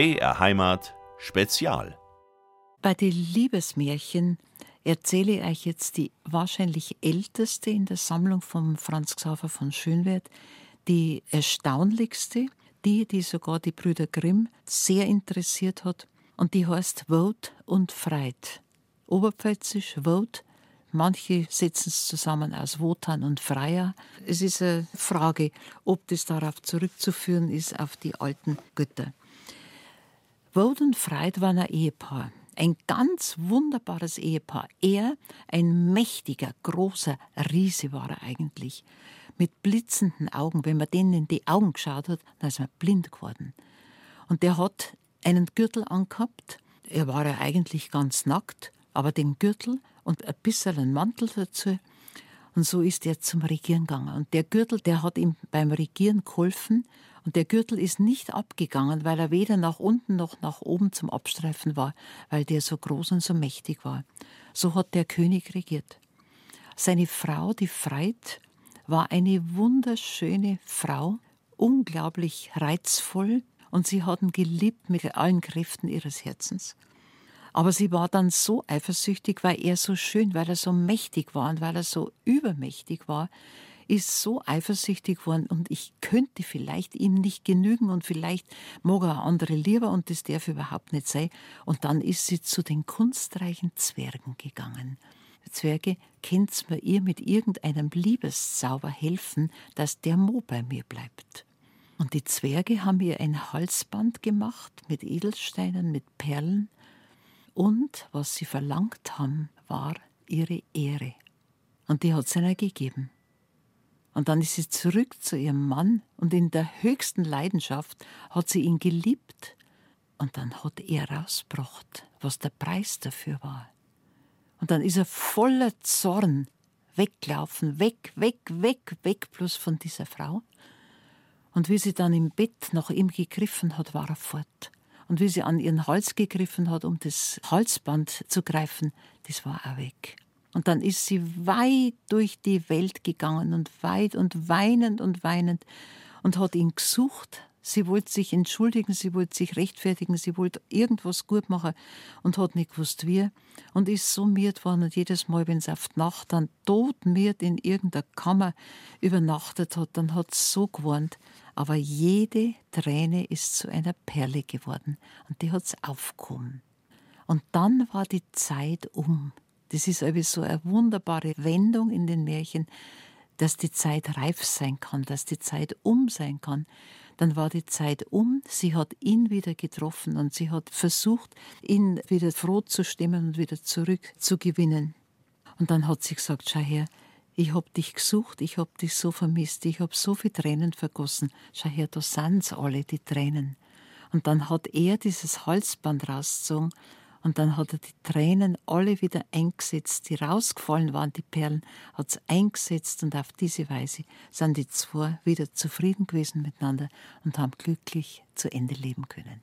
BR Heimat Spezial. Bei den Liebesmärchen erzähle ich euch jetzt die wahrscheinlich älteste in der Sammlung von Franz Xaver von Schönwert, die erstaunlichste, die, die sogar die Brüder Grimm sehr interessiert hat, und die heißt Wot und Freit. Oberpfälzisch Wot, manche setzen es zusammen aus Wotan und Freier. Es ist eine Frage, ob das darauf zurückzuführen ist, auf die alten Götter. Wot und Freit waren ein Ehepaar. Ein ganz wunderbares Ehepaar. Er, ein mächtiger, großer Riese war er eigentlich. Mit blitzenden Augen. Wenn man denen in die Augen geschaut hat, dann ist man blind geworden. Und der hat einen Gürtel angehabt. Er war ja eigentlich ganz nackt, aber den Gürtel und ein bisschen einen Mantel dazu. Und so ist er zum Regieren gegangen. Und der Gürtel, der hat ihm beim Regieren geholfen. Und der Gürtel ist nicht abgegangen, weil er weder nach unten noch nach oben zum Abstreifen war, weil der so groß und so mächtig war. So hat der König regiert. Seine Frau, die Freit, war eine wunderschöne Frau, unglaublich reizvoll, und sie hat ihn geliebt mit allen Kräften ihres Herzens. Aber sie war dann so eifersüchtig, weil er so schön, weil er so mächtig war und weil er so übermächtig war, ist so eifersüchtig geworden und ich könnte vielleicht ihm nicht genügen und vielleicht mag er andere lieber und das darf überhaupt nicht sein. Und dann ist sie zu den kunstreichen Zwergen gegangen. Zwerge, könnt's mir ihr mit irgendeinem Liebeszauber helfen, dass der Mo bei mir bleibt? Und die Zwerge haben ihr ein Halsband gemacht mit Edelsteinen, mit Perlen. Und was sie verlangt haben, war ihre Ehre. Und die hat sie ihnen gegeben. Und dann ist sie zurück zu ihrem Mann und in der höchsten Leidenschaft hat sie ihn geliebt. Und dann hat er rausgebracht, was der Preis dafür war. Und dann ist er voller Zorn weggelaufen, weg, weg, weg, weg, bloß von dieser Frau. Und wie sie dann im Bett nach ihm gegriffen hat, war er fort. Und wie sie an ihren Hals gegriffen hat, um das Halsband zu greifen, das war auch weg. Und dann ist sie weit durch die Welt gegangen und weit und weinend und weinend und hat ihn gesucht. Sie wollte sich entschuldigen, sie wollte sich rechtfertigen, sie wollte irgendwas gut machen und hat nicht gewusst wie. Und ist so miert worden und jedes Mal, wenn sie auf die Nacht dann tot miert in irgendeiner Kammer übernachtet hat, dann hat sie so gewarnt. Aber jede Träne ist zu einer Perle geworden und die hat sie aufgekommen. Und dann war die Zeit um. Das ist so eine wunderbare Wendung in den Märchen, dass die Zeit reif sein kann, dass die Zeit um sein kann. Dann war die Zeit um, sie hat ihn wieder getroffen und sie hat versucht, ihn wieder froh zu stimmen und wieder zurückzugewinnen. Und dann hat sie gesagt, schau her, ich hab dich gesucht, ich hab dich so vermisst, ich hab so viel Tränen vergossen. Schau her, da sind's alle, die Tränen. Und dann hat er dieses Halsband rausgezogen und dann hat er die Tränen alle wieder eingesetzt, die rausgefallen waren, die Perlen, hat es eingesetzt und auf diese Weise sind die zwei wieder zufrieden gewesen miteinander und haben glücklich zu Ende leben können.